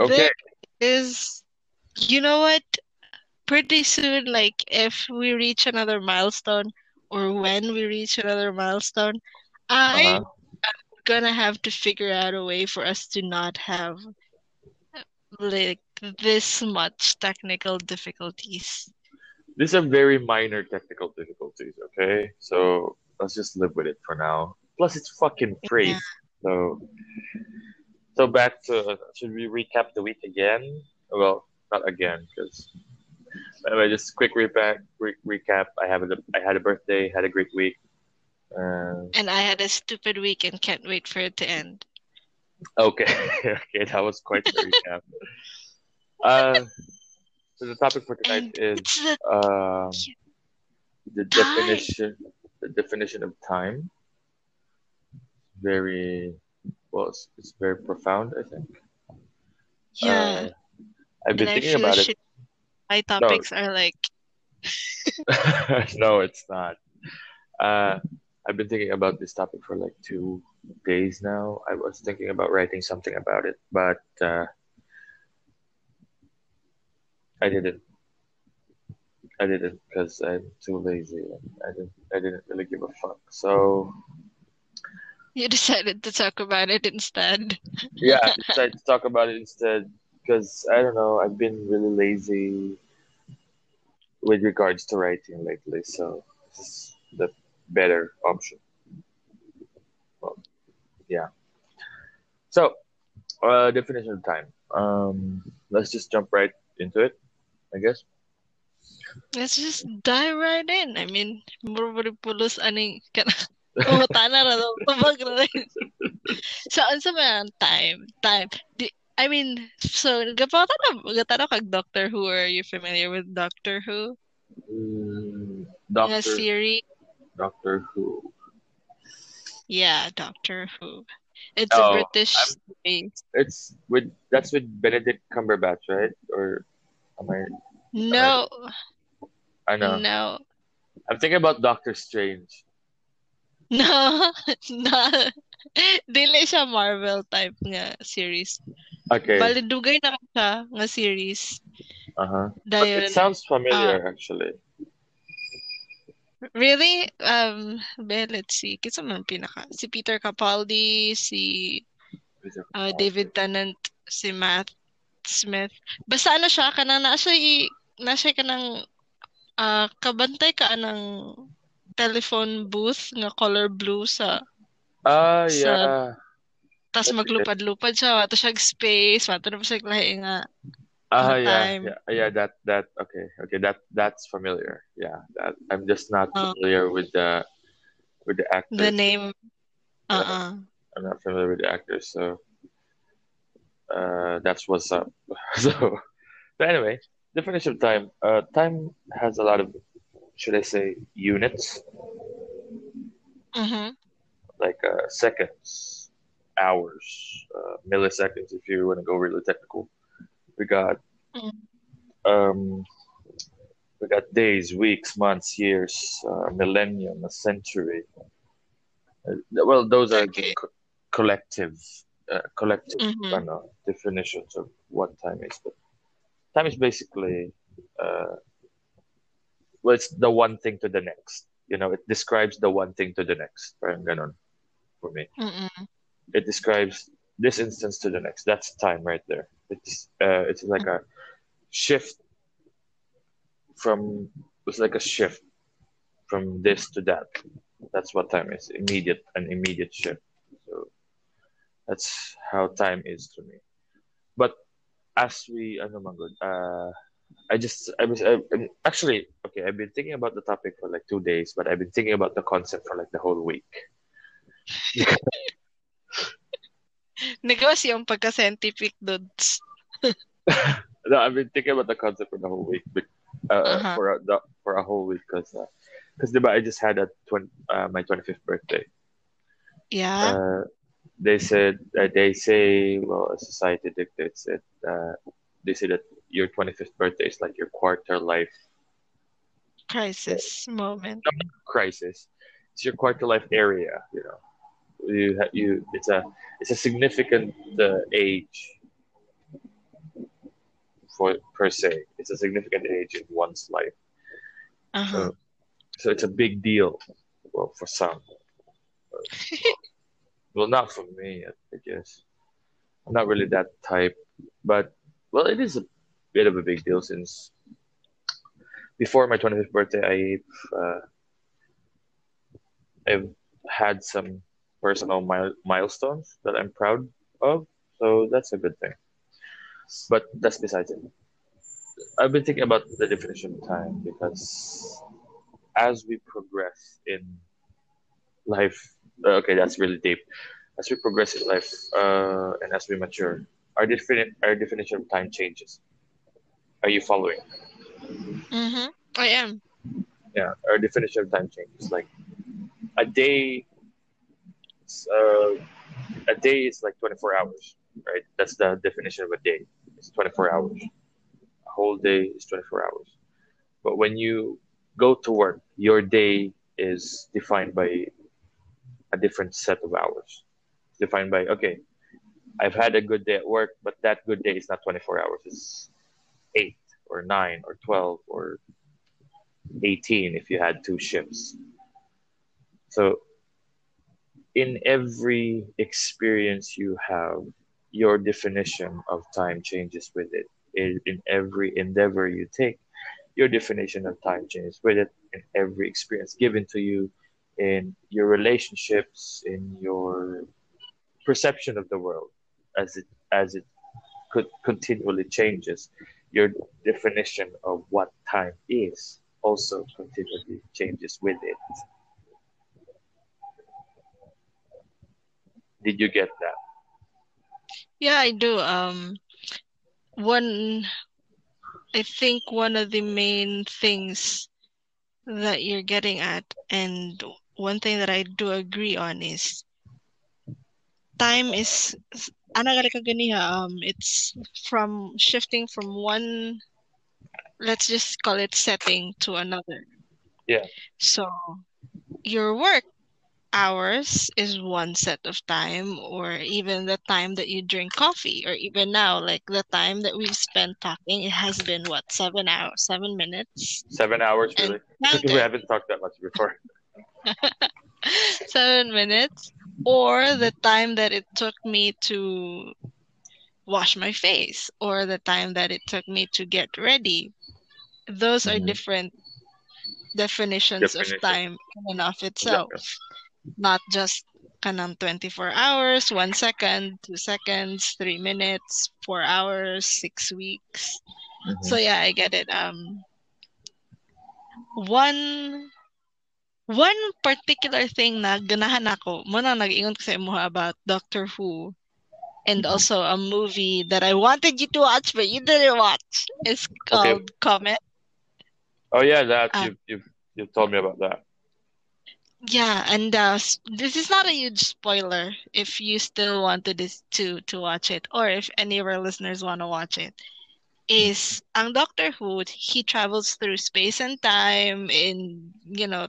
Okay. There is, you know what? Pretty soon, like if we reach another milestone or when we reach another milestone, I Uh-huh. am gonna have to figure out a way for us to not have like this much technical difficulties. These are very minor technical difficulties, okay? So let's just live with it for now. Plus, it's fucking free. Yeah. So, so back to should we recap the week again? Well, not again, because anyway, just quick recap. Re- recap. I have a I had a birthday, had a great week. Uh, And I had a stupid week and can't wait for it to end. okay, okay, that was quite the recap. Uh, so the topic for tonight And is the um, the definition the definition of time. Very well, it's, it's very profound. I think. Yeah. Uh, I've been And thinking about it. My topics are like, no, it's not. Uh, I've been thinking about this topic for like two days now. I was thinking about writing something about it, but uh, I didn't. I didn't because I'm too lazy. And I didn't. I didn't really give a fuck. So you decided to talk about it instead. yeah, I decided to talk about it instead because I don't know. I've been really lazy with regards to writing lately, so this is the better option. Well, yeah. So, uh, definition of time. Um, let's just jump right into it, I guess. Let's just dive right in. I mean, murmuri pulos aning kana. Pumunta na daw. Tumag na rin. Saan sa mga time? Time. Di, I mean, so, gapata na, gatano kag Doctor Who. Are you familiar with Doctor Who? Mm, Doctor series? Doctor Who. Yeah, Doctor Who. It's Oh, a British I'm- series. It's with that's with Benedict Cumberbatch, right? Or am I? No, I know. no, I'm thinking about Doctor Strange. no, no. Dili siya Marvel type nga series. Okay. Bali dugay na siya nga series. Uh huh. But Dayon. it sounds familiar, actually. Really? Um, be, let's see. Kinsa man pinaka? Si Peter Capaldi, si uh, David Tennant, si Matt Smith. Basta ano siya, kanang na siya, i- na siya kanang ah, kabantay ka ng telephone booth nga color blue sa Ah, Sa- yeah. tas That's- maglupad-lupad siya, wato siya space, wato na pa siya lahi nga. Ah, yeah, time. yeah, yeah. That that okay, okay. That that's familiar. Yeah, that I'm just not Oh. familiar with the with the actors. The name. Uh-uh. I'm not familiar with the actor, so uh, that's what's up. so, but anyway, definition of time. Uh, time has a lot of, should I say, units Mhm. like uh, seconds, hours, uh, milliseconds. If you want to go really technical, we got Mm. um, we got days, weeks, months, years, uh, millennium, a century. Uh, well, those are Okay. co- collective, uh, collective Mhm. ano, definitions of what time is. But time is basically, uh, well, it's the one thing to the next. You know, it describes the one thing to the next. Parang ganon for me. Mm-mm. It describes this instance to the next. That's time right there. It's uh, it's like a shift from it's like a shift from this to that. That's what time is. Immediate, an immediate shift. So that's how time is to me. But as we, ano man good, uh, I just, I was, I, actually, okay, I've been thinking about the topic for like two days, but I've been thinking about the concept for like the whole week. Siyang pagka-scientific dudes. No, I've been thinking about the concept for the whole week, bec- uh, Uh-huh. for a the, for a whole week, because, because I just had a twen- uh, my twenty fifth birthday. Yeah. Uh, they said uh, they say well, society dictates it. Uh, they say that your twenty fifth birthday is like your quarter life Crisis moment. crisis. It's your quarter life area. You know, you ha- you it's a it's a significant uh, age for per se. It's a significant age in one's life. Uh-huh. So, so it's a big deal. Well, for some. well, not for me, I guess. I'm not really that type, but well, it is a bit of a big deal since before my 25th birthday, I've uh, I've had some personal mile- milestones that I'm proud of, so that's a good thing. But that's besides it. I've been thinking about the definition of time because as we progress in life, uh, okay, that's really deep. As we progress in life uh, and as we mature, our, defini- our definition of time changes. Are you following? Mm-hmm. I am. Yeah, our definition of time changes. Like a day, uh, a day is like 24 hours, right? That's the definition of a day. It's 24 hours. A whole day is 24 hours. But when you go to work, your day is defined by a different set of hours. It's defined by, okay, I've had a good day at work, but that good day is not 24 hours. It's eight or nine or 12 or 18 if you had two ships. So, in every experience you have, your definition of time changes with it. In, every endeavor you take, your definition of time changes with it. In every experience given to you, in your relationships, in your perception of the world, as it as it could continually changes, your definition of what time is also continually changes with it. Did you get that? Yeah, I do. Um, one, I think one of the main things that you're getting at, and one thing that I do agree on is time is anagali ka ganiha, um it's from shifting from one let's just call it setting to another. Yeah. So your work hours is one set of time or even the time that you drink coffee or even now like the time that we've spent talking it has been what seven hours seven minutes seven hours really we haven't talked that much before seven minutes or the time that it took me to wash my face or the time that it took me to get ready those mm-hmm. are different definitions Definition. of time in and of itself not just kanang 24 hours, 1 second, 2 seconds, 3 minutes, 4 hours, 6 weeks. Mm-hmm. So yeah, I get it. Um one one particular thing na ganahan ako, mo nang nag-ingon ko sa imo about Doctor Who and mm-hmm. also a movie that I wanted you to watch but you didn't watch. It's called okay. Comet. Oh yeah, that uh, you you you told me about that. Yeah, and uh, this is not a huge spoiler if you still wanted this to to watch it, or if any of our listeners want to watch it. Is ang Doctor Who he travels through space and time in you know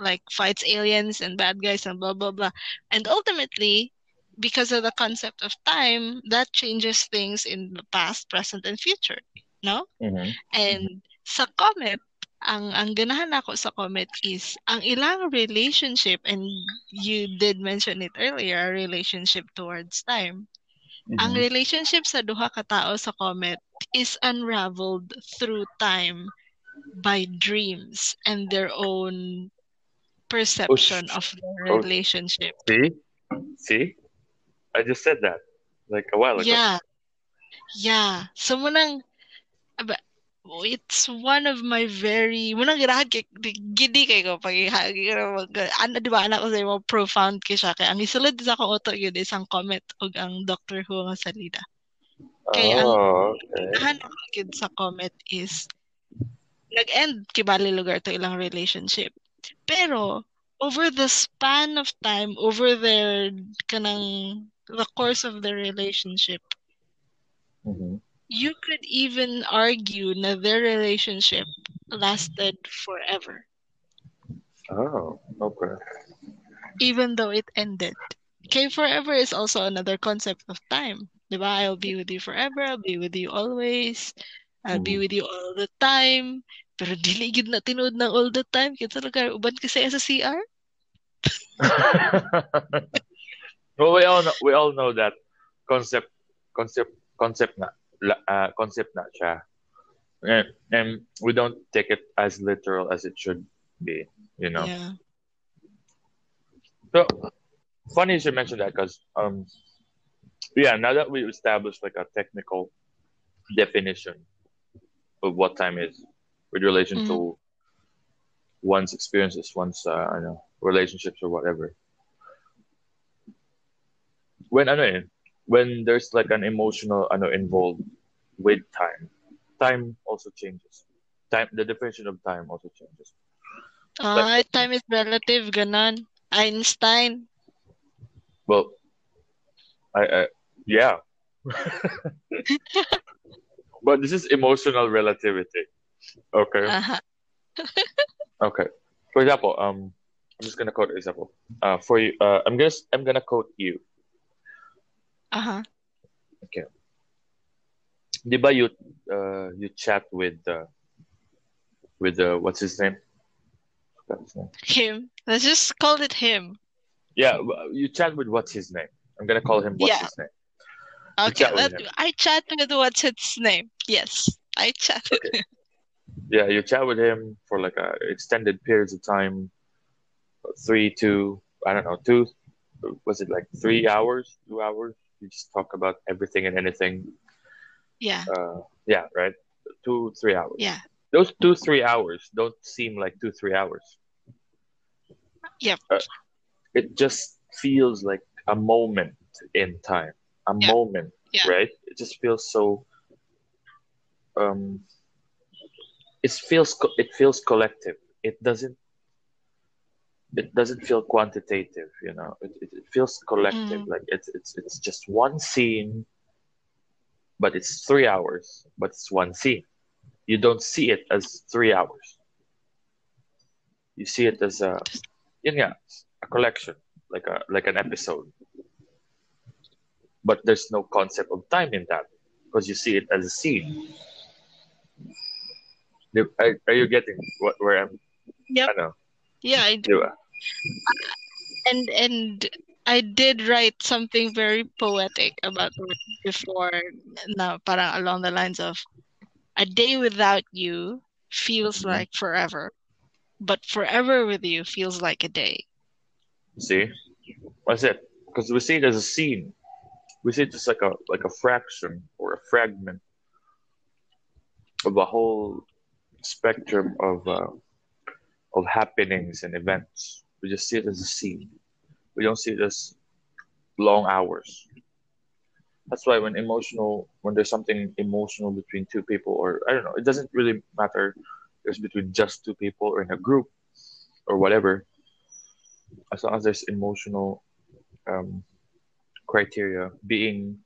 like fights aliens and bad guys and blah blah blah, and ultimately because of the concept of time that changes things in the past, present, and future. No, mm-hmm. and sa comet ang ang ganahan ako sa comet is ang ilang relationship and you did mention it earlier a relationship towards time mm-hmm. ang relationship sa duha ka tao sa comet is unraveled through time by dreams and their own oh, perception oh, of their oh, relationship. see? See? I just said that like a while ago. Yeah. Yeah. So munang it's one of my very munang gidi kay ko pag ano di ba anak ko sa mo profound kay siya kay ang isulod sa akong auto yun isang Comet og ang Doctor Who nga salida. Kay oh, ang okay. ang sa Comet is nag-end kibali lugar to ilang relationship pero over the span of time over their kanang the course of the relationship mm-hmm you could even argue that their relationship lasted forever. Oh, okay. Even though it ended. Okay, forever is also another concept of time. Diba? I'll be with you forever. I'll be with you always. I'll be Mhm. with you all the time. Pero dili gid na tinuod ng all the time. Kita lugar uban kasi sa CR. well, we all know, we all know that concept concept concept na la- uh, concept na siya. And, and we don't take it as literal as it should be, you know. Yeah. So funny you should mention that because um yeah, now that we established like a technical definition of what time is with relation to one's experiences, one's uh, I don't know relationships or whatever. When ano eh, when there's like an emotional I know involved with time, time also changes. Time the definition of time also changes. Ah, time is relative, ganon. Einstein. Well, I, I yeah. but this is emotional relativity. Okay. Aha. Okay. For example, um, I'm just gonna quote an example. Uh, for you, uh, I'm gonna I'm gonna quote you. Aha. Di ba you uh you chat with uh with uh what's his name? Forgot his name. Him. Let's just call it him. Yeah, you chat with what's his name? I'm gonna call him what's Yeah. his name. Okay, let. I chat with what's its name. Yes, I chat him. Yeah, you chat with him for like a extended periods of time, three to I don't know two. Was it like three hours, two hours? You just talk about everything and anything. Yeah, Uh, yeah, right. Two three hours. yeah, Those two three hours don't seem like two three hours. Yep. Uh, it just feels like a moment in time. A Yeah. moment, Yeah. right? It just feels so. Um, it feels it feels collective. It doesn't. It doesn't feel quantitative, you know. It, it, it feels collective, Mm. like it's it's it's just one scene, but it's three hours, but it's one scene. You don't see it as three hours. You see it as a, yeah, a collection, like a like an episode. But there's no concept of time in that because you see it as a scene. Are, are you getting what where I'm? Yep. I know. yeah. I do. And and I did write something very poetic about it before. Now, parang along the lines of, a day without you feels Mhm. like forever, but forever with you feels like a day. See, that's it. Because we see it as a scene. We see it just like a like a fraction or a fragment of a whole spectrum of uh, of happenings and events. We just see it as a scene. We don't see it as long hours. That's why when emotional, when there's something emotional between two people, or I don't know, it doesn't really matter if it's between just two people or in a group or whatever. As long as there's emotional um, criteria being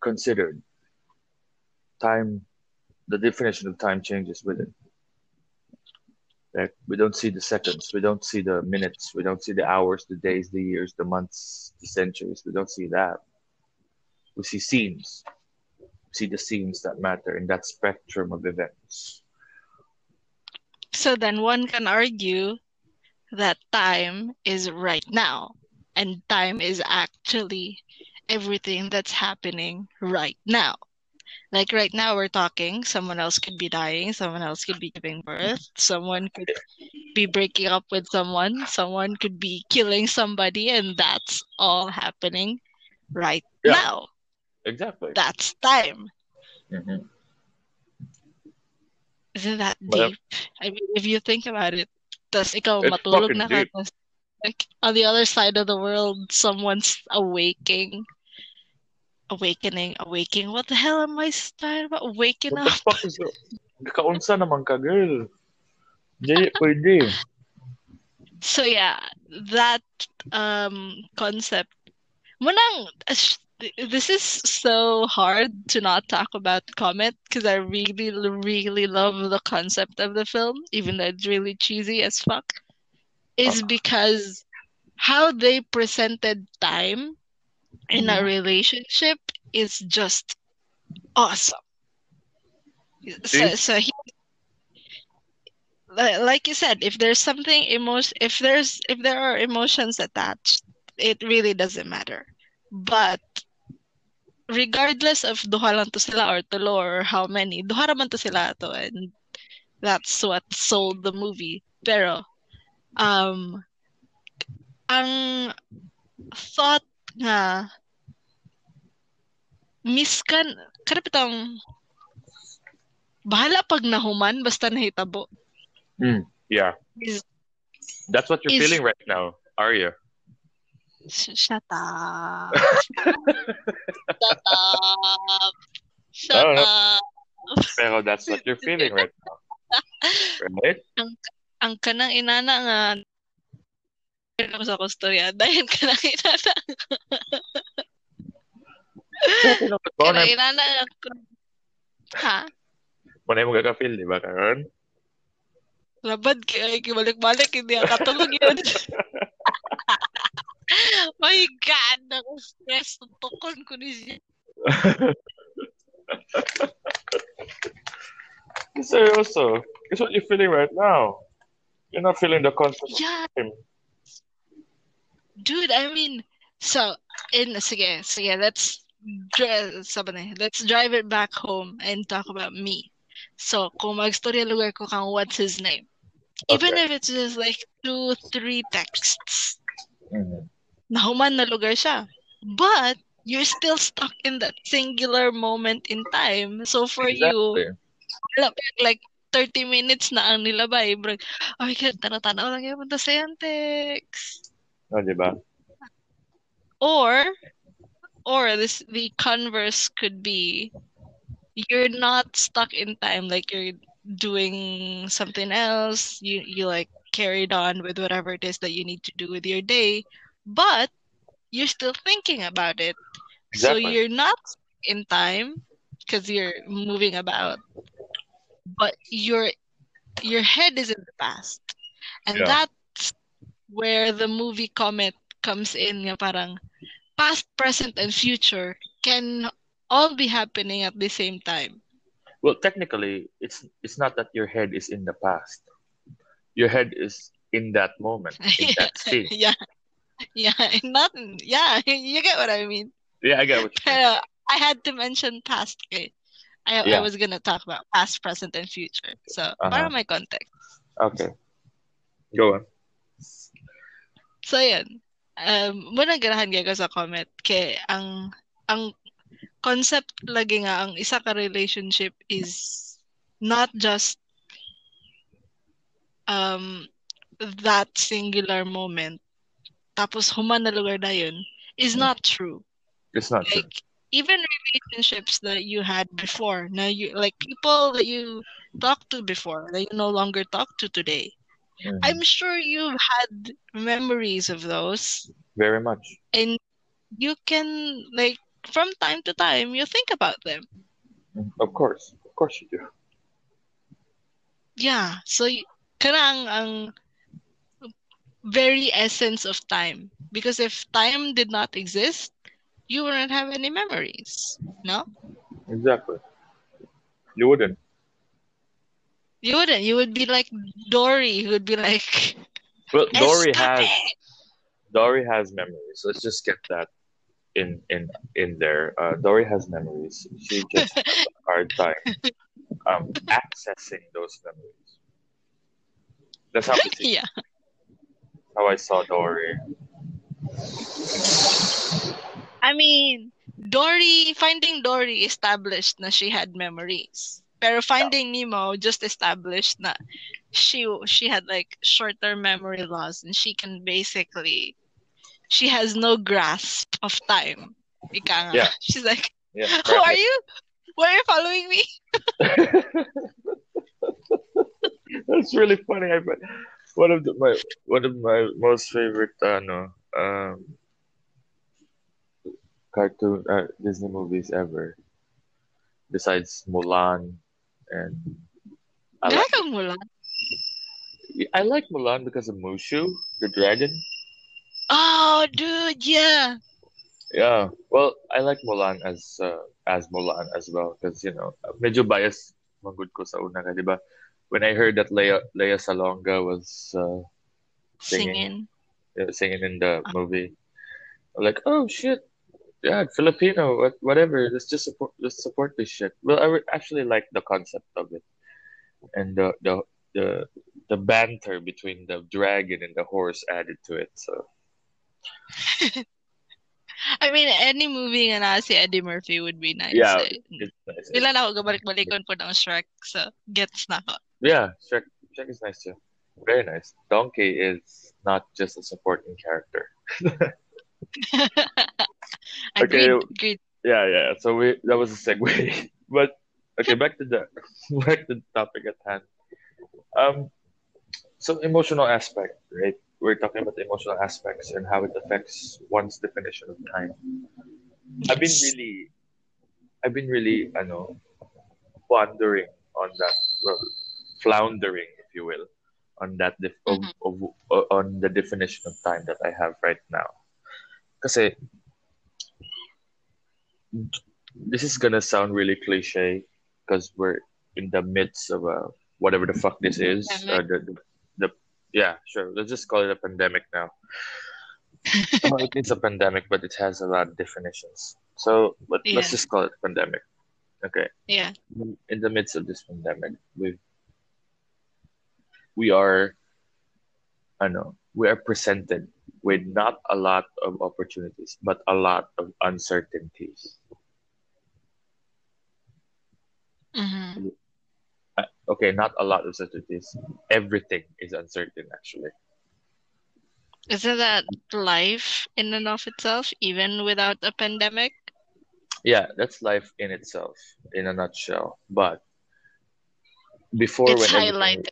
considered, time, the definition of time changes with it. Like we don't see the seconds, we don't see the minutes, we don't see the hours, the days, the years, the months, the centuries. We don't see that. We see scenes. We see the scenes that matter in that spectrum of events. So then one can argue that time is right now, and time is actually everything that's happening right now. Like right now, we're talking, someone else could be dying, someone else could be giving birth, someone could be breaking up with someone, someone could be killing somebody, and that's all happening right Yeah. now. Exactly. That's time. Mhm. Isn't that Well- deep? I mean, if you think about it, tas ikaw matulog na ka, tas like on the other side of the world, someone's awaking, awakening, awaking. What the hell am I talking about? Waking What the up. fuck is Kaunsa naman ka, girl? Pwede. So yeah, that um concept. Munang, this is so hard to not talk about Comet because I really, really love the concept of the film, even though it's really cheesy as fuck. Is Uh. because how they presented time in a Mhm. relationship is just awesome. So, so he, like you said, if there's something emotion, if there's if there are emotions attached, it really doesn't matter. But regardless of duha lang to sila or tulo or how many, duha raman to sila to and that's what sold the movie. Pero um ang thought nga miskan karapitang bahala pag nahuman basta nahitabo. Mm, yeah. Is, That's what you're is- feeling right now, are you? Shut up. shut up. Shut No, no. up. Pero that's what you're feeling right now. Right? Ang kanang inana nga ako sa kustorya. Dahil kanang inana. Kanang inana nga. Ha? Muna mo kaka-feel, di ba, karon? Labad kay kibalik-balik hindi ang katulog yun. My God, ako-stress. Tukon ko ni siya. Seryoso. It's what you're feeling right now. You're not feeling the concept Yeah, dude, I mean, so, in, sige, sige, let's, dri- sabi na, let's drive it back home and talk about me. So, kung magstorya lugar ko kang what's his name, even Okay. if it's just like two, three texts, Mhm. nahuman na lugar siya. But, you're still stuck in that singular moment in time. So, for you, Exactly. pa, like 30 minutes na ang nilabay. Bro, oh my God, tanaw-tanaw lang yung punta sa Yantex. Oh, di ba? Or, or this the converse could be you're not stuck in time, like you're doing something else. You you like carried on with whatever it is that you need to do with your day, but you're still thinking about it. Exactly. So you're not in time because you're moving about, but your your head is in the past. And Yeah. that's where the movie Comet comes in nga parang past, present, and future can all be happening at the same time. Well, technically, it's it's not that your head is in the past. Your head is in that moment, in that scene. yeah. Yeah, not yeah, you get what I mean. Yeah, I get what you mean. I had to mention past eh. I, I was gonna talk about past, present, and future. So, para may context. Okay. Go on. So, yun. Um, muna ganahan ko sa Comet kay ang ang concept lagi nga ang isa ka relationship is not just um that singular moment tapos human na lugar na yun is Mm. not true. It's not true. Even relationships that you had before, now you like people that you talked to before that you no longer talk to today. Mhm. I'm sure you've had memories of those Very much. and you can like from time to time you think about them. Mhm. Of course. Of course you do. Yeah, so y- kana ang, ang very essence of time because if time did not exist, you wouldn't have any memories. No? Exactly. You wouldn't. You wouldn't. You would be like Dory, who would be like, Well, Dory has! Dory has memories. Let's just get that in in in there. Uh, Dory has memories. She just has a hard time um, accessing those memories. That's how yeah. how I saw Dory. I mean, Dory, Finding Dory established na she had memories. Pero Finding Nemo just established na she she had like short-term memory loss and she can basically she has no grasp of time. Ika nga. Yeah. She's like, Yeah. who are you? Why are you following me? That's really funny. I one of the, my one of my most favorite uh, no, um, cartoon uh, Disney movies ever, besides Mulan, and I like mo lang. I like Mulan because of Mushu, the dragon. Oh, dude, yeah. Yeah. Well, I like Mulan as uh, as Mulan as well because you know medyo bias manggod ko sa una ka, di ba? When I heard that Lea Lea Salonga was uh, singing Singing. uh, singing in the movie, I'm like, oh shit, yeah, Filipino, what, whatever. Let's just support let's support this shit. Well, I actually like the concept of it and the the the the banter between the dragon and the horse added to it. So I mean, any movie nga na si Eddie Murphy would be nice. yeah, eh. it's nice. Ilan ako gabalik-balikon po ng Shrek, so gets na ako. Yeah, Shrek, Shrek is nice too. Very nice. Donkey is not just a supporting character. agreed, Okay. agreed. Yeah, yeah. So we that was a segue. but okay, back to the back to the topic at hand. Um, so emotional aspect, right? We're talking about the emotional aspects and how it affects one's definition of time. I've been really, I've been really, I know, pondering on that, well, floundering, if you will, on that def- of, Mhm. of, of on the definition of time that I have right now. Kasi this is gonna sound really cliche because we're in the midst of a whatever the fuck this is. Uh, the, the, the yeah, sure. Let's just call it a pandemic now. Well, it is a pandemic, but it has a lot of definitions. So, but let's just call it a pandemic. Okay. Yeah. In the midst of this pandemic, we we are, I know, we are presented with not a lot of opportunities, but a lot of uncertainties. Mhm. Uh, Okay, not a lot of uncertainties. Everything is uncertain, actually. Isn't that life in and of itself, even without a pandemic? Yeah, that's life in itself, in a nutshell. But before It's when everything, highlighted.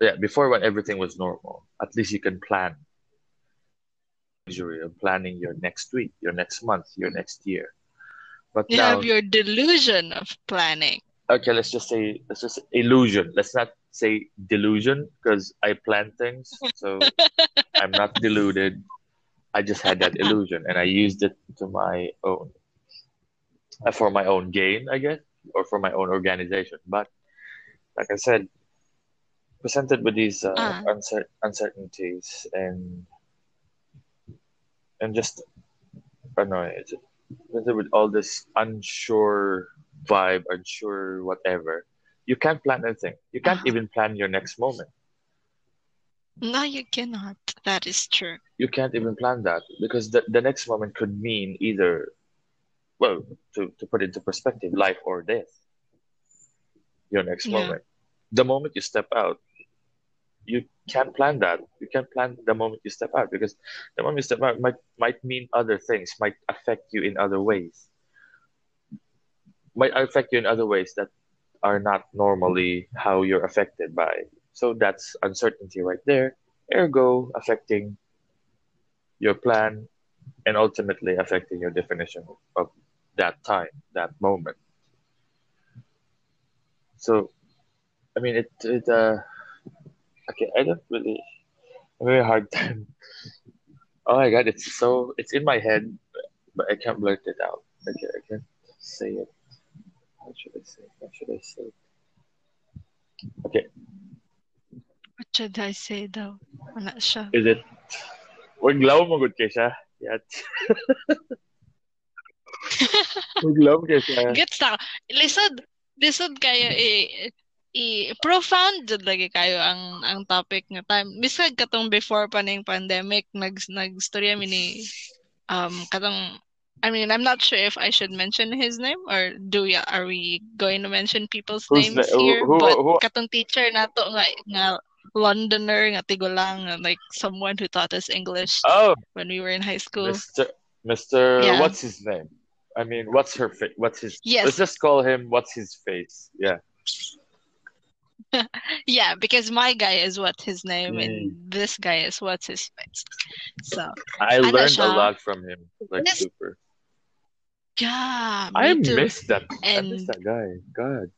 yeah, before when everything was normal, at least you can plan. Luxury of planning your next week, your next month, your next year. But You now, have your delusion of planning. okay, let's just say, let's just illusion. Let's not say delusion because I plan things, so I'm not deluded. I just had that illusion and I used it to my own, uh, for my own gain, I guess, or for my own organization. But like I said, presented with these uh, Ah. uncer- uncertainties and and just I don't know, it's presented with all this unsure vibe, unsure whatever. You can't plan anything. You can't even plan your next moment. No, you cannot. That is true. You can't even plan that because the, the next moment could mean either, well, to, to put into perspective, life or death. Your next Yeah. moment. The moment you step out, you can't plan that. You can't plan the moment you step out because the moment you step out might might mean other things, might affect you in other ways. Might affect you in other ways that are not normally how you're affected by. So that's uncertainty right there. Ergo affecting your plan and ultimately affecting your definition of that time, that moment. So I mean it it uh okay, I don't really a very hard time. Oh my god, it's so it's in my head, but I can't blurt it out. Okay, I can't say it. How should I say? it? How should I say? It? Okay, What should I say daw? Wala siya. is it? Wag law mo good kay siya. Yat. Wag law kay siya. Gets na. ako. Lisod. Lisod kayo i i profound jud lagi kayo ang ang topic nga time. Bisag katong before pa ning pandemic nag nagstorya mi ni um katong I mean, I'm not sure if I should mention his name or do we, are we going to mention people's Who's names who- here? who- but who- katong teacher nato nga nga Londoner nga tigulang like someone who taught us English Oh, when we were in high school. Mr. Mr. Yeah. What's his name? I mean, what's her face? What's his? Yes. Let's just call him. What's his face? Yeah. Yeah, because my guy is what his name and Mm. this guy is what's his face. So, I Ano learned a lot from him. Like Yes. super. yeah, I too. miss that. I And- miss that guy. God.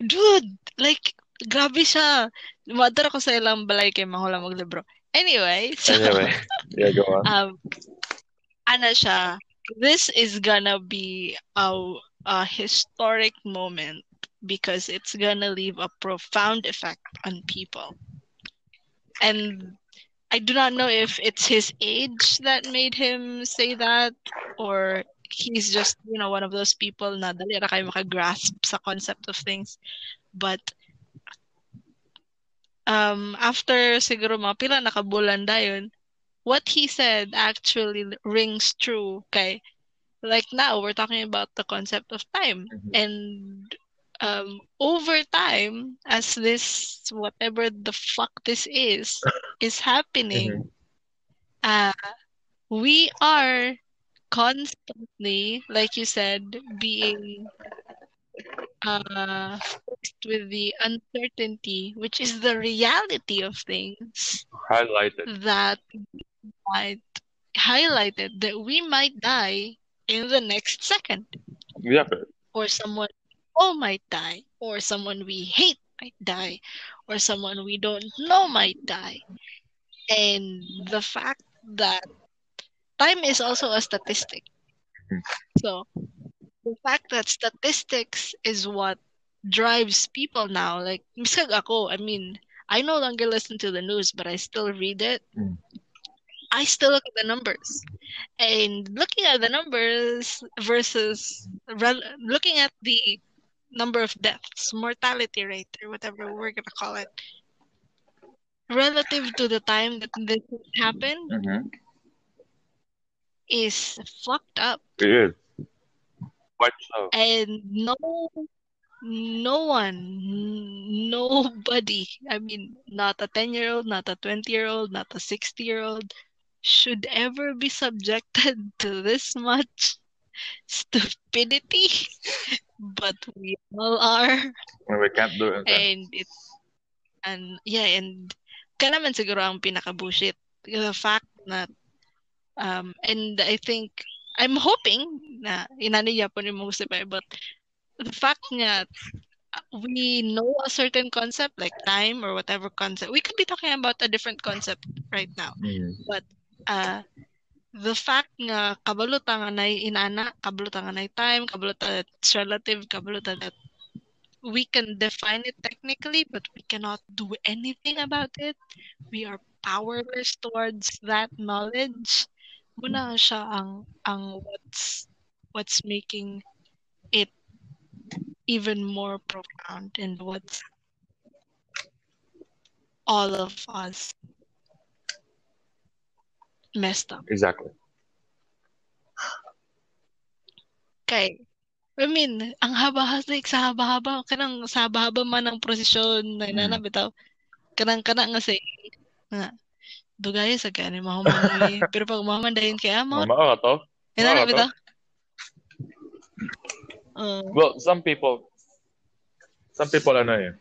Dude, like, grabe siya. Madara ko sa ilang balay kay Mahula maglibro. Anyway, so, Anyway, yeah, go on. um, ano siya, this is gonna be a, a historic moment because it's gonna leave a profound effect on people. And I do not know if it's his age that made him say that or he's just, you know, one of those people na dali ra kayo makagrasp sa concept of things. But um, after siguro mga pila nakabulan dayon, what he said actually rings true kay like now we're talking about the concept of time Mhm. and um, over time as this whatever the fuck this is is happening uh, we are constantly like you said being uh, faced with the uncertainty which is the reality of things Highlighted. that might highlighted that we might die in the next second. Yeah, or someone oh might die or someone we hate might die or someone we don't know might die. And the fact that time is also a statistic. So the fact that statistics is what drives people now. Like miskag ako i mean i no longer listen to the news but i still read it. Mm. i still look at the numbers. And looking at the numbers versus rel- looking at the number of deaths mortality rate or whatever we're gonna call it relative to the time that this happened Mhm. is fucked up It is. Quite so. and no no one nobody i mean not a 10 year old not a 20 year old not a 60 year old should ever be subjected to this much stupidity but we all are When we can't do it. and it's, and yeah and ka naman siguro ang pinaka bullshit the fact that, um and I think I'm hoping na inaniya po ni Mose but the fact that we know a certain concept like time or whatever concept we could be talking about a different concept right now Mhm. uh the fact nga kabaluta nga nay inana kabaluta nga nay time kabaluta it's relative kabaluta that we can define it technically but we cannot do anything about it. We are powerless towards that knowledge. Muna siya ang ang what's what's making it even more profound and what's all of us messed up Exactly. Okay. I mean, ang haba like sa haba-haba kanang sa haba-haba man ang prosesyon na inana Mm. bitaw. Kanang kana nga say nga dugay sa kani mahuman pero pag mahuman dayon kay amo. Mama ka to? Inana Mama ka to? bitaw. Uh, Well, some people, some people ano eh.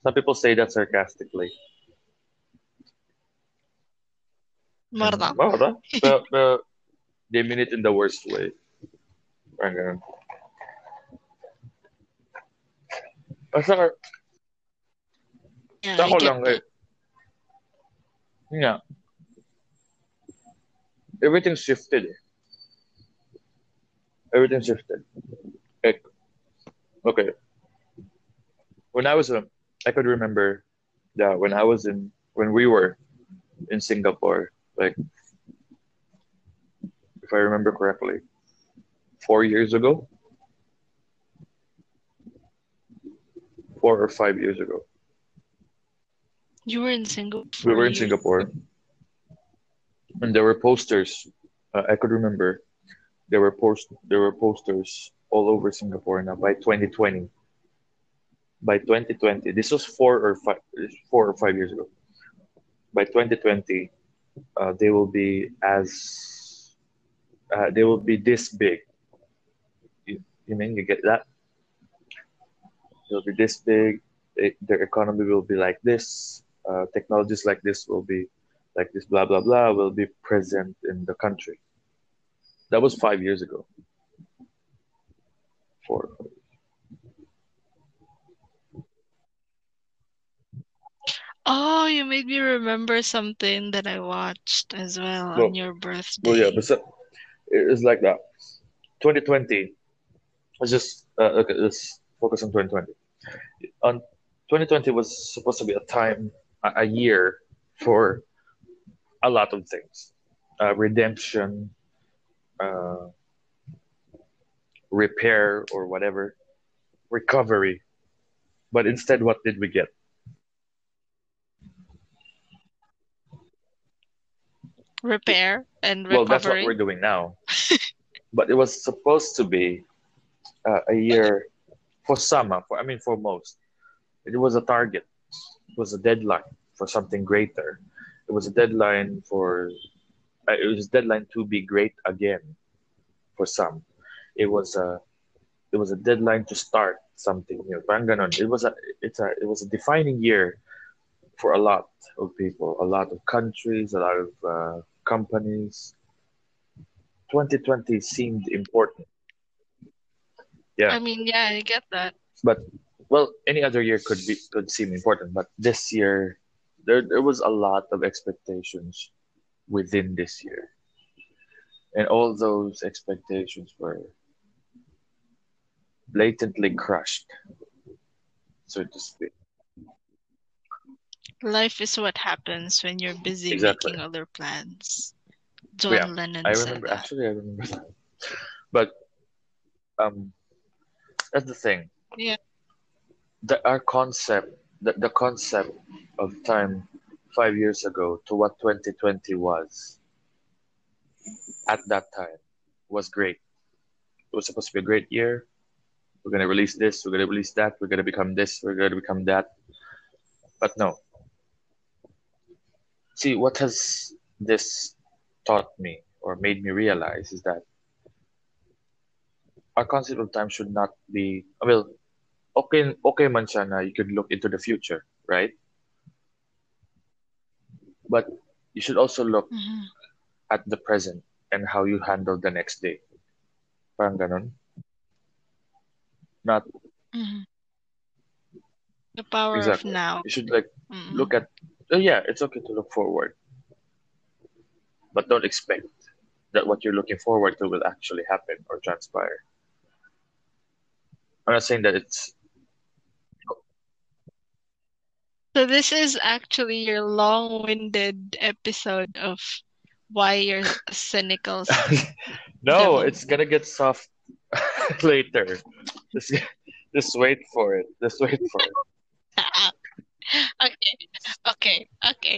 Some people say that sarcastically. Marta. To? Pero, pero they mean it in the worst way. Parang ganun. Basta Yeah, ako lang eh. Nga. Everything shifted eh. Everything shifted. Like, okay. When I was I could remember that when I was in, when we were in Singapore, like, if I remember correctly, four years ago, four or five years ago, You were in Singapore. we were in Singapore, and there were posters. Uh, I could remember there were post there were posters all over Singapore. Now by 2020, by 2020, this was four or five four or five years ago. By 2020, uh, they will be as uh, they will be this big. You, you mean you get that? They'll be this big. It, their economy will be like this. Uh, technologies like this will be like this. Blah blah blah will be present in the country. That was five years ago. Four. Oh, you made me remember something that I watched as well on your birthday. Well, yeah, but so, it's like that. 2020. Let's just uh, okay, let's focus on 2020. On 2020 was supposed to be a time, a, a year for a lot of things, uh, redemption, uh, repair or whatever, recovery. But instead, what did we get? Repair and Well, that's what we're doing now. but it was supposed to be uh, a year for some, uh, for I mean, for most. It was a target. It was a deadline for something greater. It was a deadline for. Uh, it was a deadline to be great again, for some. It was a. It was a deadline to start something new. Parang. It was a. It's a. It was a defining year for a lot of people, a lot of countries, a lot of uh, companies. 2020 seemed important. Yeah. I mean, yeah, I get that. But well, any other year could be could seem important, but this year there there was a lot of expectations within this year. And all those expectations were blatantly crushed, so to speak. Life is what happens when you're busy Exactly. making other plans. John Yeah, Lennon I remember actually I remember that. But um that's the thing. Yeah. The our concept the, the concept of time five years ago to what 2020 was at that time was great. It was supposed to be a great year. We're gonna release this, we're gonna release that, we're gonna become this, we're gonna become that. But no. See what has this taught me or made me realize is that our concept of time should not be well okay okay man siya na you could look into the future right but you should also look Mhm. at the present and how you handle the next day parang ganon not Mhm. The power Exactly. of now. you should like Mm. look at oh yeah it's okay to look forward. But don't expect that what you're looking forward to will actually happen or transpire. I'm not saying that it's So this is actually your long-winded episode of why you're cynical. no Devil. it's gonna get soft later. Just, just wait for it. Just wait for it okay, okay,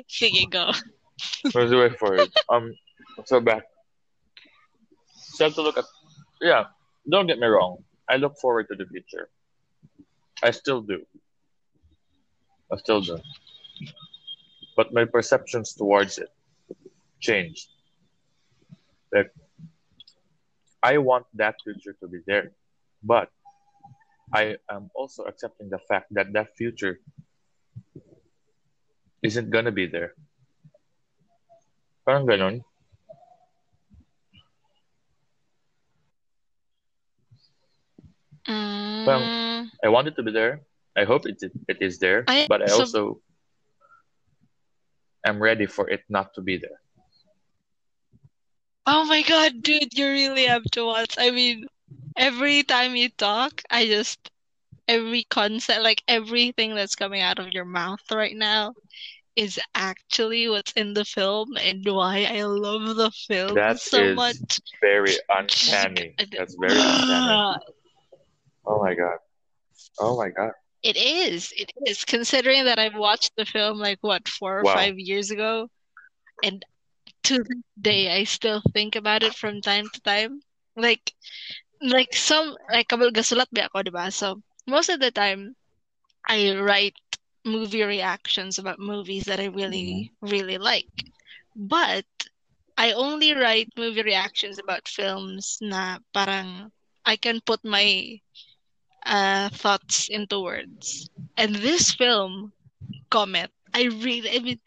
okay. Sige, go. just wait for it um so back. So I have to look at yeah don't get me wrong. I look forward to the future. I still do. I still do. But my perceptions towards it changed. Like i want that future to be there. But i am also accepting the fact that that future isn't gonna be there parang ganon Mm, I want it to be there. I hope it it is there, I- but I so- also am ready for it not to be there. oh my God, dude, you really have to watch. I mean, every time you talk, I just every concept, like everything that's coming out of your mouth right now is actually what's in the film and why I love the film That so is much. very uncanny. That's very uncanny. Oh my god. Oh my god. It is. It is. Considering that I've watched the film like what, four or Wow. five years ago, and to this day I still think about it from time to time. Like, like some like kabal gasulat ba ako, diba? So most of the time, I write movie reactions about movies that I really, really like. But I only write movie reactions about films na parang I can put my uh, thoughts into words. And this film, Comet, I really, I mean,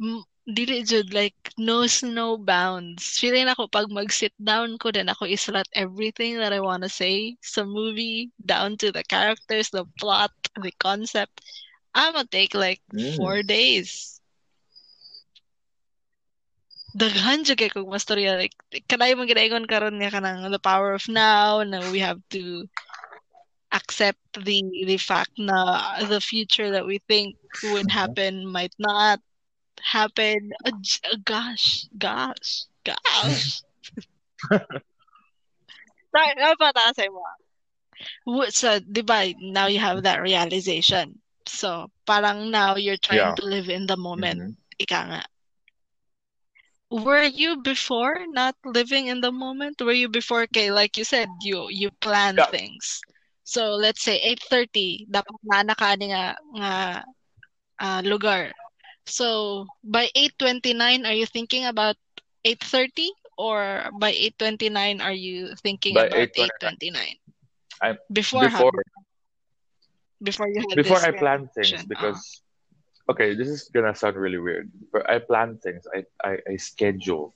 m- dili jud like no no bounds. Feeling ako pag mag-sit down ko then ako isulat everything that I want to say sa movie down to the characters, the plot, the concept. I'm gonna take like Mm. four days. Daghan jud kay kog mastorya like kanay mo ginaingon karon nga kanang the power of now na we have to accept the the fact na the future that we think would happen might not happen. Uh, uh, gosh, gosh, gosh. Sorry, ano pa taasay mo? So, di ba, now you have that realization. So, parang now you're trying Yeah. to live in the moment. Mhm. Ika nga. Were you before not living in the moment? Were you before kay like you said you you plan Yeah. things. So let's say 8:30 dapat na ka ni nga nga ah, lugar. So by 8:29 are you thinking about 8:30 or by 8:29 are you thinking By about 8:29. 8:29? I'm Before before before you before I plan things because okay, this is gonna sound really weird, but I plan things. I, I, I schedule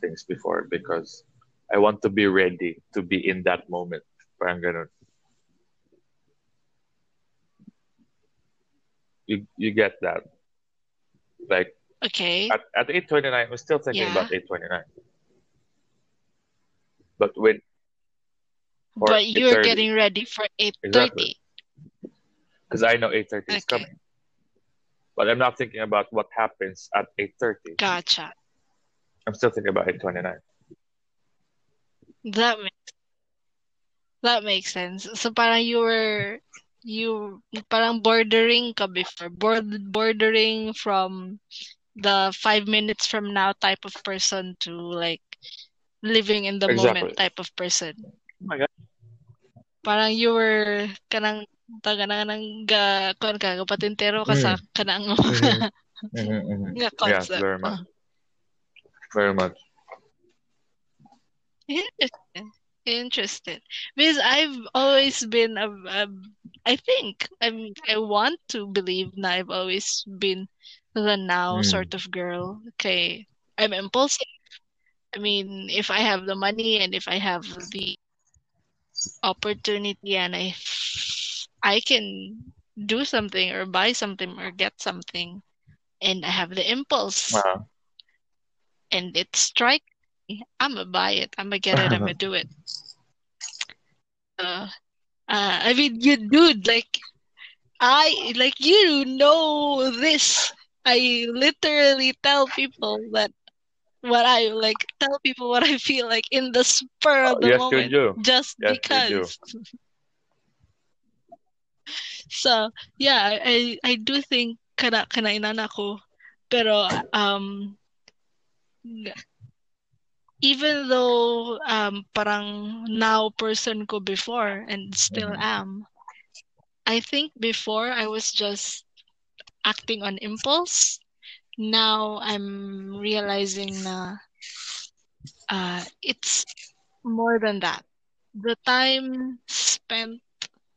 things before because I want to be ready to be in that moment. Parang ganun. You you get that? Like Okay. at, at eight twenty nine, I'm still thinking Yeah. about eight twenty nine. But when But you're getting ready for 8:30. Exactly. because I know eight thirty is coming, but I'm not thinking about what happens at eight thirty. Gotcha. I'm still thinking about eight twenty nine. That makes that makes sense. So parang you were you parang bordering ka before board, bordering from the five minutes from now type of person to like living in the Exactly. moment type of person. Oh my god. Parang you were kanang taga na nang ga kon ka patintero ka sa kanang Mhm. Mhm, mhm. nga Yes, concept. very much. Very much. Interesting. Interesting. Because I've always been a, a I think I'm I want to believe na I've always been the now Mm. sort of girl. Okay. I'm impulsive. I mean, if I have the money and if I have the opportunity and I I can do something or buy something or get something and I have the impulse Wow. and it strikes me, I'm gonna buy it. I'm gonna get it. I'm gonna do it. Uh, uh, I mean, you dude, like I like you know this. I literally tell people that what I like tell people what I feel like in the spur of the yes, moment, you do. just Yes, because. So yeah, I I do think kana kanainan ako, pero um even though um parang now person ko before and still Mhm. am, I think before I was just acting on impulse. Now I'm realizing na uh it's more than that. The time spent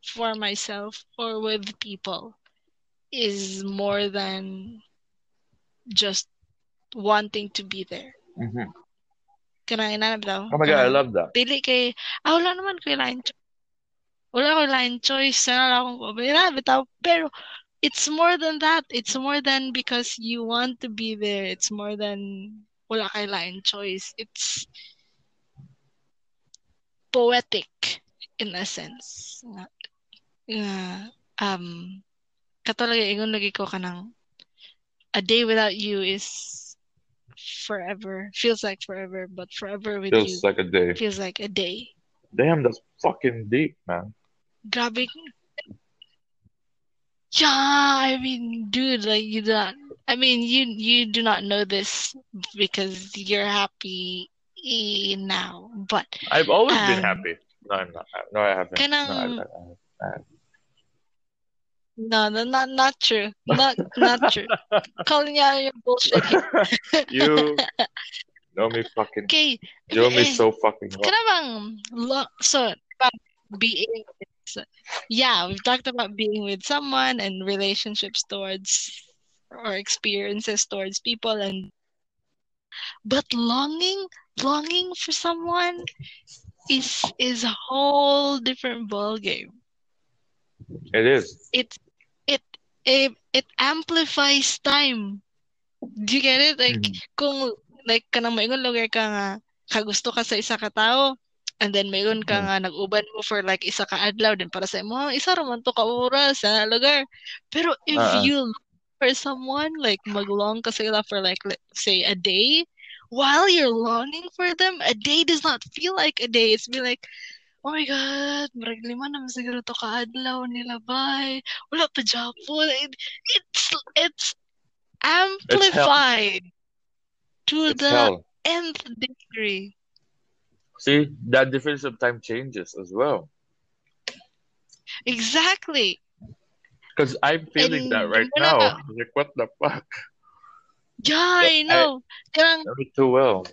for myself or with people is more than just wanting to be there. Mhm. Kanang inanap daw. Oh my god, I love that. Dili kay, ah, wala naman ko line choice. Wala ko line choice. Sana lang akong pabira, bitaw. Pero, it's more than that. It's more than because you want to be there. It's more than wala kay line choice. It's poetic in a sense. Nga, nga, um, katulad ingon lagi ko kanang a day without you is forever. Feels like forever, but forever with you Feels like a day. feels like a day. Damn, that's fucking deep, man. Grabbing. Yeah, I mean, dude, like you do not. I mean, you you do not know this because you're happy now, but I've always been Um, happy. No, I'm not. No, I haven't. No, I, Kanang- I, I, no, no, not not true, not not true. Calling out your bullshit. you know me fucking. Okay, You know me eh, so fucking well. Kana bang lo- so about being yeah, we've talked about being with someone and relationships towards or experiences towards people and but longing longing for someone is is a whole different ball game. It is. It it it, amplifies time. Do you get it? Like, Mhm. kung, like, kanang maingon lugar ka nga, kagusto ka sa isa ka tao, and then mayroon ka Mm. nga nag-uban mo for like isa ka adlaw, then para sa mo, isa raman to ka oras sa lugar. Pero if Ah, ah. you look for someone, like, maglong ka sila for like, say, a day, while you're longing for them, a day does not feel like a day. It's be like, oh my God, marag lima naman siguro to kaadlaw nila, bye. Wala pa Japon. It, it's, it's It's amplified to It's the hell. nth degree. See, that difference of time changes as well. Exactly. Because I'm feeling that right now. Like, what the fuck? yeah, I I know. Karang, too well.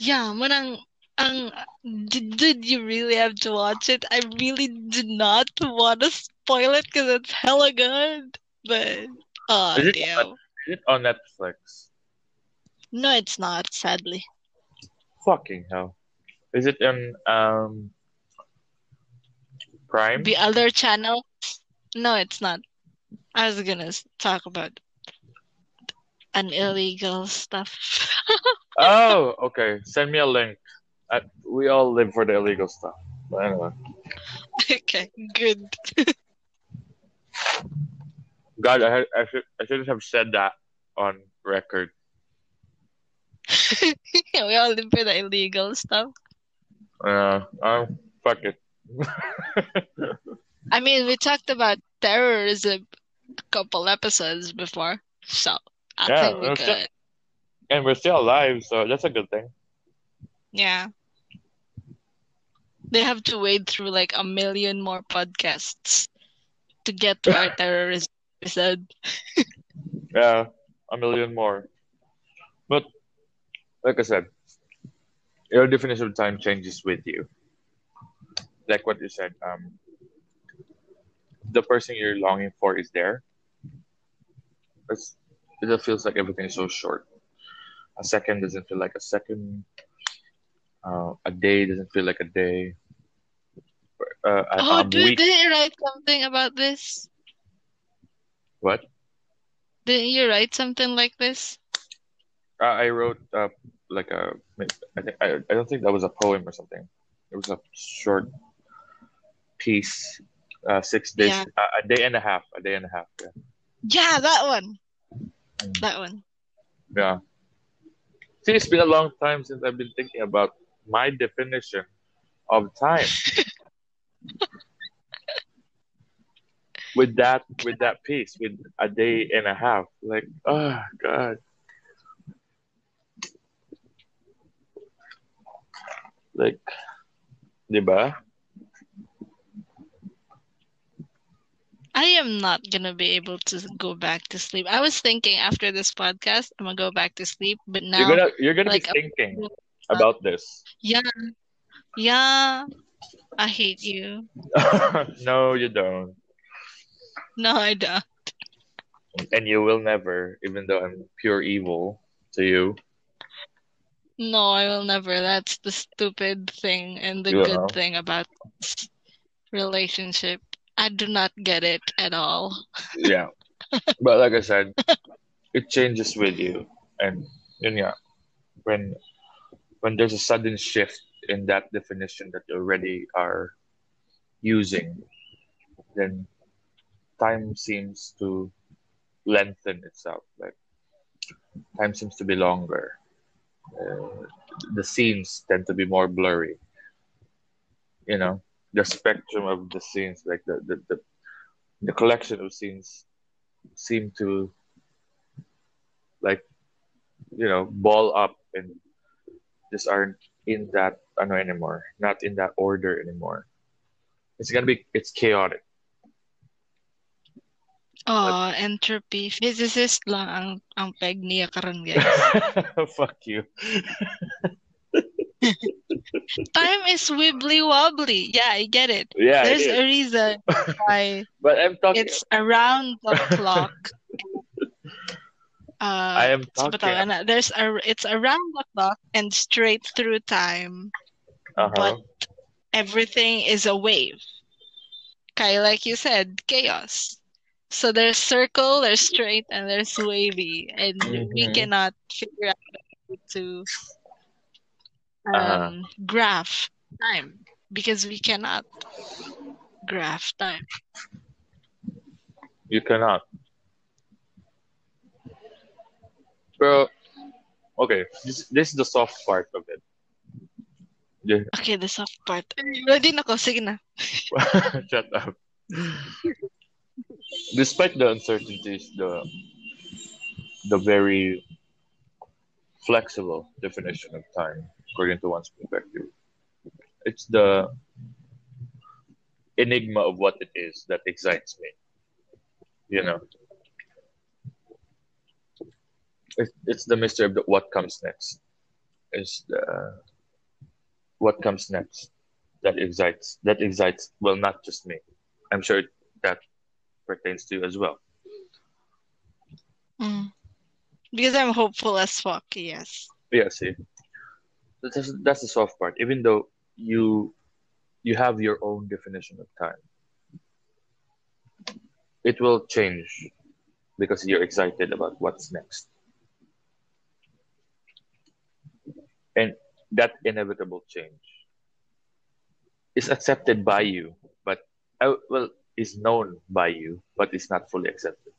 yeah, manang, ang, did, did you really have to watch it? I really did not want to spoil it because it's hella good. But, oh, Is it on, is it on Netflix? No, it's not, sadly. Fucking hell. Is it on um Prime? The other channel? No, it's not. I was gonna talk about an illegal stuff. Oh, okay. Send me a link. I, we all live for the illegal stuff. But anyway, okay, good. God, I, I should I shouldn't have said that on record. yeah, we all live for the illegal stuff. Uh, um, fuck it. I mean, we talked about terrorism a couple episodes before, so I yeah, think we we're still, and we're still alive, so that's a good thing. Yeah. They have to wade through like a million more podcasts to get to our terrorism episode. Yeah, a million more. But like I said, your definition of time changes with you. Like what you said, um, the person you're longing for is there. It's, it just feels like everything is so short. A second doesn't feel like a second. Uh, a day doesn't feel like a day. Uh, a, Oh, a dude, week. didn't you write something about this? What? Didn't you write something like this? Uh, I wrote uh, like a. I think I, I don't think that was a poem or something. It was a short piece. Uh, six days, Yeah. uh, a day and a half, a day and a half. Yeah, Yeah, that one. Mm. That one. yeah. See, it's been a long time since I've been thinking about my definition of time. with that, with that piece, with a day and a half, like, oh god, like, diba? I am not gonna be able to go back to sleep. I was thinking after this podcast, I'm gonna go back to sleep, but now You're gonna, you're gonna like, be thinking about this. yeah, yeah, I hate you. no, you don't. No, I don't. And you will never, even though I'm pure evil to you. No, I will never. That's the stupid thing and the Yeah. good thing about relationship. I do not get it at all. Yeah. but like I said, it changes with you. And yun nga, when when there's a sudden shift in that definition that you already are using, then time seems to lengthen itself. Like time seems to be longer. Uh, the scenes tend to be more blurry. You know, the spectrum of the scenes, like the the, the, the collection of scenes, seem to like you know ball up and just aren't in that ano anymore, not in that order anymore. It's gonna be it's chaotic. Oh, entropy. Physicist lang ang, ang peg niya karon guys. Fuck you. Time is wibbly wobbly. Yeah, I get it. Yeah, There's is. a reason why But I'm talking. it's around the clock. Uh, I am talking. there's a it's around the clock and straight through time, Uh-huh. but everything is a wave. Kaya like you said, chaos. So there's circle, there's straight, and there's wavy, and we Mhm. cannot figure out how to um, Uh-huh. graph time because we cannot graph time. You cannot. Pero, okay, this, this is the soft part of it. Yeah. Okay, the soft part. Ready na ko. Sige na. Shut up. Despite the uncertainties, the the very flexible definition of time, according to one's perspective, it's the enigma of what it is that excites me. You know, it's, it's the mystery of the, what comes next. It's the what comes next that excites that excites well not just me. I'm sure that pertains to you as well. Mm. Because I'm hopeful as fuck, yes. Yeah, see, that's that's the soft part. Even though you you have your own definition of time, it will change because you're excited about what's next, and that inevitable change is accepted by you, but uh, well, is known by you, but it's not fully accepted.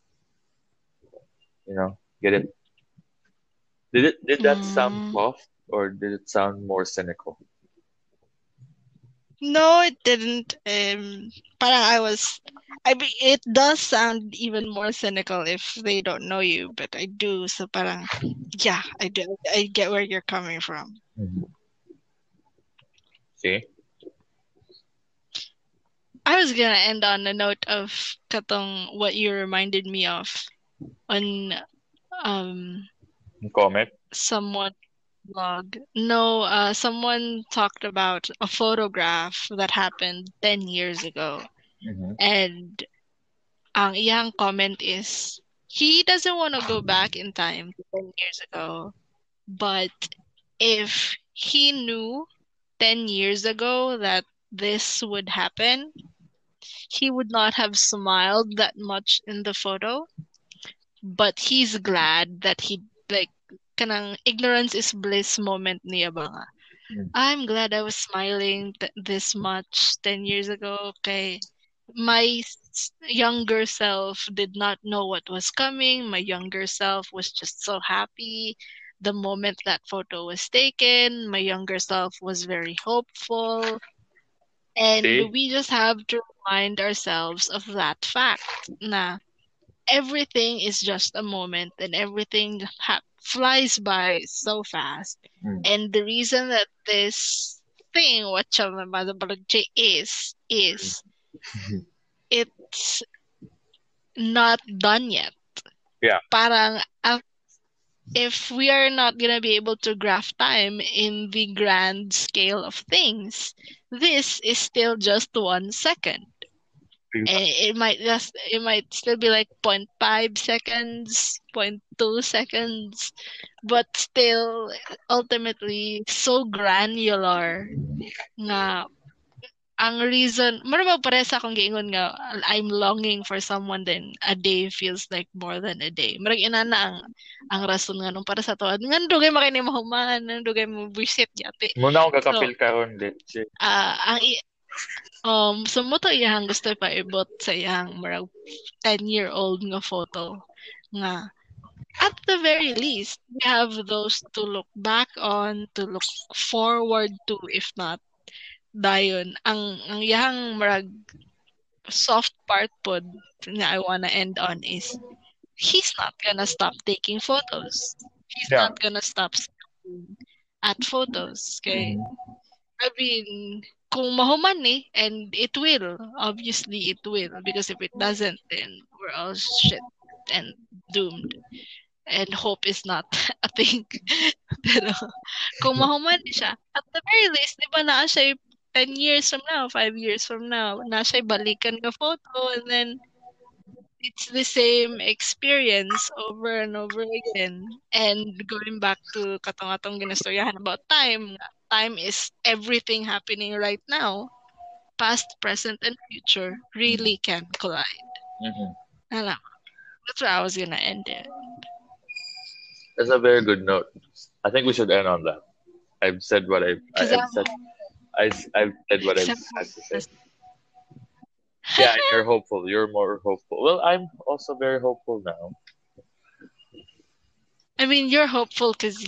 You know, get it? Did it did that sound Mm. soft or did it sound more cynical? No, it didn't. Um, parang I was, I mean, it does sound even more cynical if they don't know you, but I do. So parang, yeah, I do. I get where you're coming from. See? I was gonna end on a note of katong what you reminded me of on um Comment. someone blog. No, uh someone talked about a photograph that happened 10 years ago. Mhm. And ang iyang comment is he doesn't want to go back in time 10 years ago, but if he knew 10 years ago that this would happen, he would not have smiled that much in the photo. But he's glad that he kanang ignorance is bliss moment niya ba nga. Mm. I'm glad I was smiling th- this much 10 years ago. Okay. My younger self did not know what was coming. My younger self was just so happy the moment that photo was taken. My younger self was very hopeful. And See? we just have to remind ourselves of that fact na everything is just a moment and everything ha- flies by so fast. Mm. And the reason that this thing, what Chalmabalagje is, is it's not done yet. Yeah. Parang uh, if we are not gonna be able to graph time in the grand scale of things, this is still just one second. And it might just it might still be like 0.5 seconds, 0.2 seconds, but still ultimately so granular nga ang reason marabang pare sa akong giingon nga I'm longing for someone then a day feels like more than a day. Marag inana ang ang rason nga nung para sa tuwa. Nga dugay makini mahuman, nga dugay mo visit yate. Muna akong kakapil karon leche. Ah, ang i- um so mo iyang gusto pa ibot sa iyang marag 10 year old nga photo nga at the very least we have those to look back on to look forward to if not dayon. Ang ang iyang marag soft part pod nga I wanna end on is he's not gonna stop taking photos. He's Yeah. not gonna stop at photos. Okay I mean, kung mahuman and it will. Obviously, it will. Because if it doesn't, then we're all shit and doomed. And hope is not a thing. Pero, kung mahuman siya, at the very least, di ba na siya 10 years from now, 5 years from now, na siya balikan ka photo, and then it's the same experience over and over again. And going back to katong-atong ginastoryahan about time, time is everything happening right now. Past, present, and future really can collide. Mhm. Alam. That's where I was gonna end it. That's a very good note. I think we should end on that. I've said what I've, I, have said. I, I've said what I've had to say. Yeah, you're hopeful. You're more hopeful. Well, I'm also very hopeful now. I mean, you're hopeful because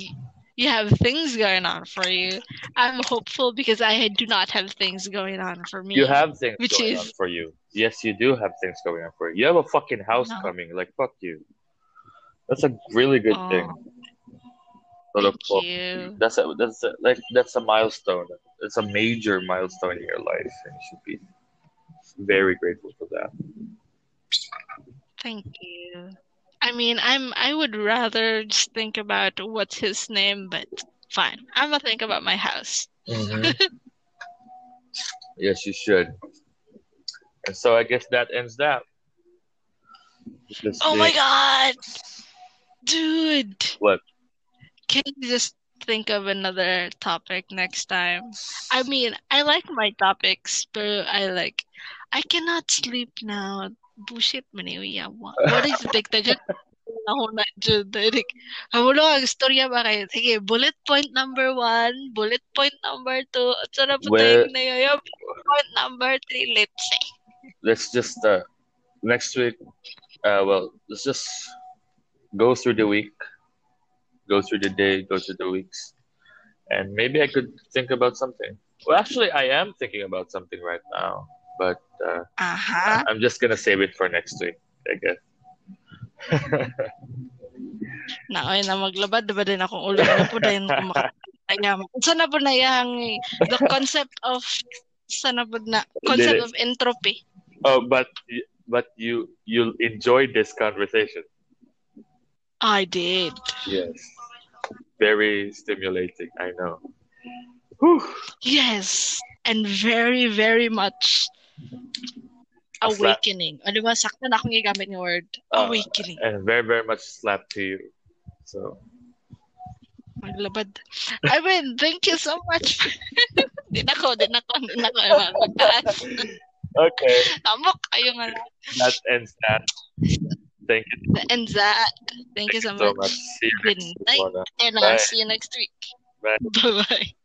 you, have things going on for you. I'm hopeful because I do not have things going on for me. You have things Which going is- on for you. Yes, you do have things going on for you. You have a fucking house No. coming. Like fuck you. That's a really good Aw, thing. Thank you. That's a that's a, like that's a milestone. It's a major milestone in your life, and you should be very grateful for that. Thank you. I mean, I'm I would rather just think about what's his name, but fine. I'm gonna think about my house. Mm-hmm. yes, you should. And so I guess that ends that. Oh my god. Dude. What? Can you just think of another topic next time? I mean, I like my topics, but I like I cannot sleep now. Bullshit uya mo. What is the dyan? Ako na dyan. Like, hamulo ang istorya ba kayo? Sige, bullet point number one, bullet point number two, at sana Well- na yun. Point number three, let's say. let's just uh next week uh well let's just go through the week go through the day go through the weeks and maybe i could think about something well actually i am thinking about something right now but uh, Aha. i'm just gonna save it for next week i guess na ay na maglabad ba din akong ulo na po dahil ko makakaya mo. Sa na po na yang the concept of sa na po na concept of entropy. oh but but you you'll enjoy this conversation I did. yes very stimulating i know Whew. Yes. And very, very much A slap. awakening. Ano ba? Sakto na akong gigamit ng word. Uh, Awakening. and very very much slap to you so Maglabad. I mean, thank you so much. Di na ko, di na ko, di na ko. Magtaas. okay Amok, kayo nga. that ends that. Thank you And that. Thank you so so much. much. See you Good next night. And I'll see you next week. Bye. Bye-bye.